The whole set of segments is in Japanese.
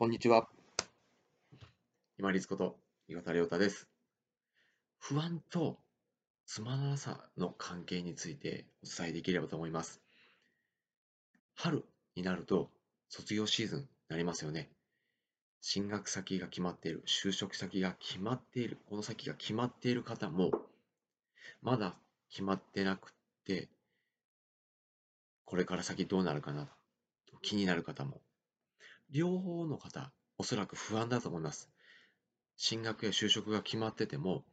こんにちは。今立こと岩田亮太です。不安とつまらなさの関係についてお伝えできればと思います。春になると卒業シーズンになりますよね。進学先が決まっている、就職先が決まっている、この先が決まっている方も、まだ決まってなくて、これから先どうなるかなと気になる方も、両方の方、おそらく不安だと思います。進学や就職が決まってても、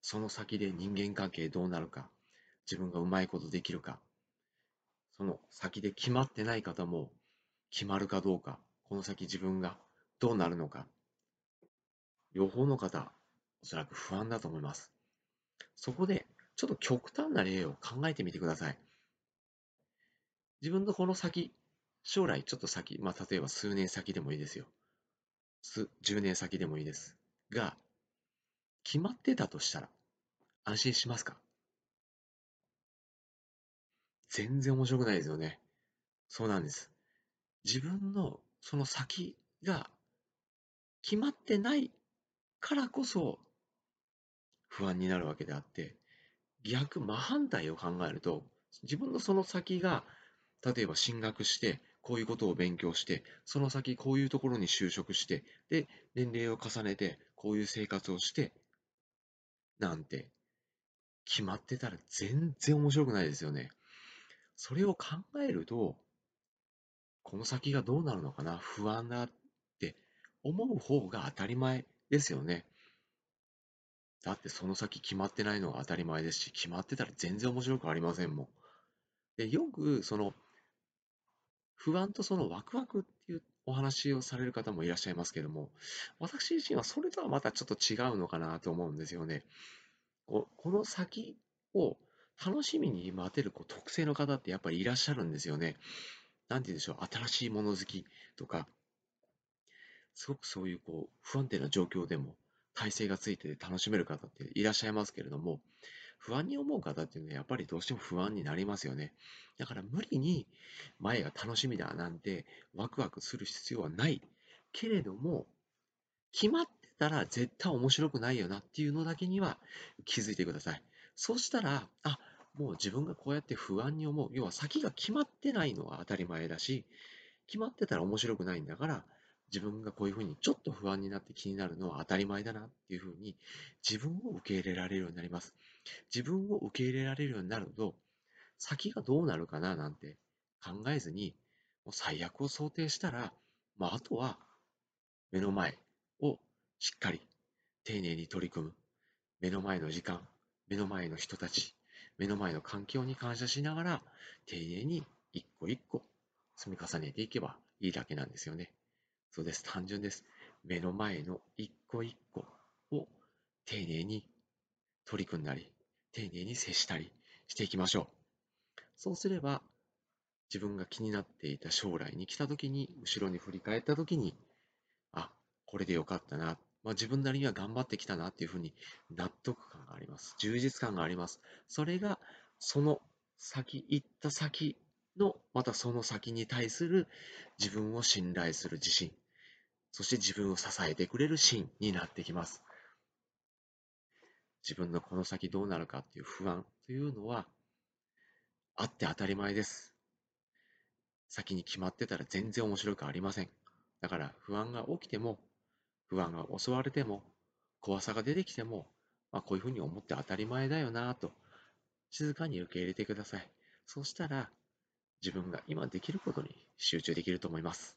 その先で人間関係どうなるか、自分がうまいことできるか、その先で決まってない方も、決まるかどうか、この先自分がどうなるのか、両方の方、おそらく不安だと思います。そこで、ちょっと極端な例を考えてみてください。自分のこの先、将来ちょっと先、まあ、例えば数年先でもいいですよ。数、10年先でもいいです。が、決まってたとしたら、安心しますか？全然面白くないですよね。そうなんです。自分のその先が決まってないからこそ不安になるわけであって、逆、真反対を考えると、自分のその先が例えば進学して、こういうことを勉強して、その先こういうところに就職して、で、年齢を重ねて、こういう生活をして、なんて、決まってたら全然面白くないですよね。それを考えると、この先がどうなるのかな、不安だって思う方が当たり前ですよね。だってその先決まってないのが当たり前ですし、決まってたら全然面白くありませんもん。で、よくその不安とそのワクワクっていうお話をされる方もいらっしゃいますけども、私自身はそれとはまたちょっと違うのかなと思うんですよね。ここの先を楽しみに待てるこう特性の方ってやっぱりいらっしゃるんですよね。なんて言うんでしょう、新しいもの好きとか、すごくそういうこう不安定な状況でも体勢がついて楽しめる方っていらっしゃいますけれども、不安に思う方っていうのはやっぱりどうしても不安になりますよね。だから無理に前が楽しみだなんてワクワクする必要はないけれども、決まってたら絶対面白くないよなっていうのだけには気づいてください。そうしたら、あ、もう自分がこうやって不安に思う。要は先が決まってないのは当たり前だし、決まってたら面白くないんだから、自分がこういうふうにちょっと不安になって気になるのは当たり前だなっていうふうに自分を受け入れられるようになります。自分を受け入れられるようになると、先がどうなるかななんて考えずに、もう最悪を想定したら、まあ、あとは目の前をしっかり丁寧に取り組む。目の前の時間、目の前の人たち、目の前の環境に感謝しながら、丁寧に一個一個積み重ねていけばいいだけなんですよね。そうです。単純です。目の前の一個一個を丁寧に取り組んだり、丁寧に接したりしていきましょう。そうすれば、自分が気になっていた将来に来た時に、後ろに振り返った時に、あ、これでよかったな。まあ、自分なりには頑張ってきたなっていうふうに納得感があります。充実感があります。それが、その先、行った先の、またその先に対する自分を信頼する自信。そして自分を支えてくれる芯になってきます。自分のこの先どうなるかっていう不安というのはあって当たり前です。先に決まってたら全然面白くありません。だから不安が起きても、不安が襲われても、怖さが出てきても、まあ、こういうふうに思って当たり前だよなと、静かに受け入れてください。そうしたら、自分が今できることに集中できると思います。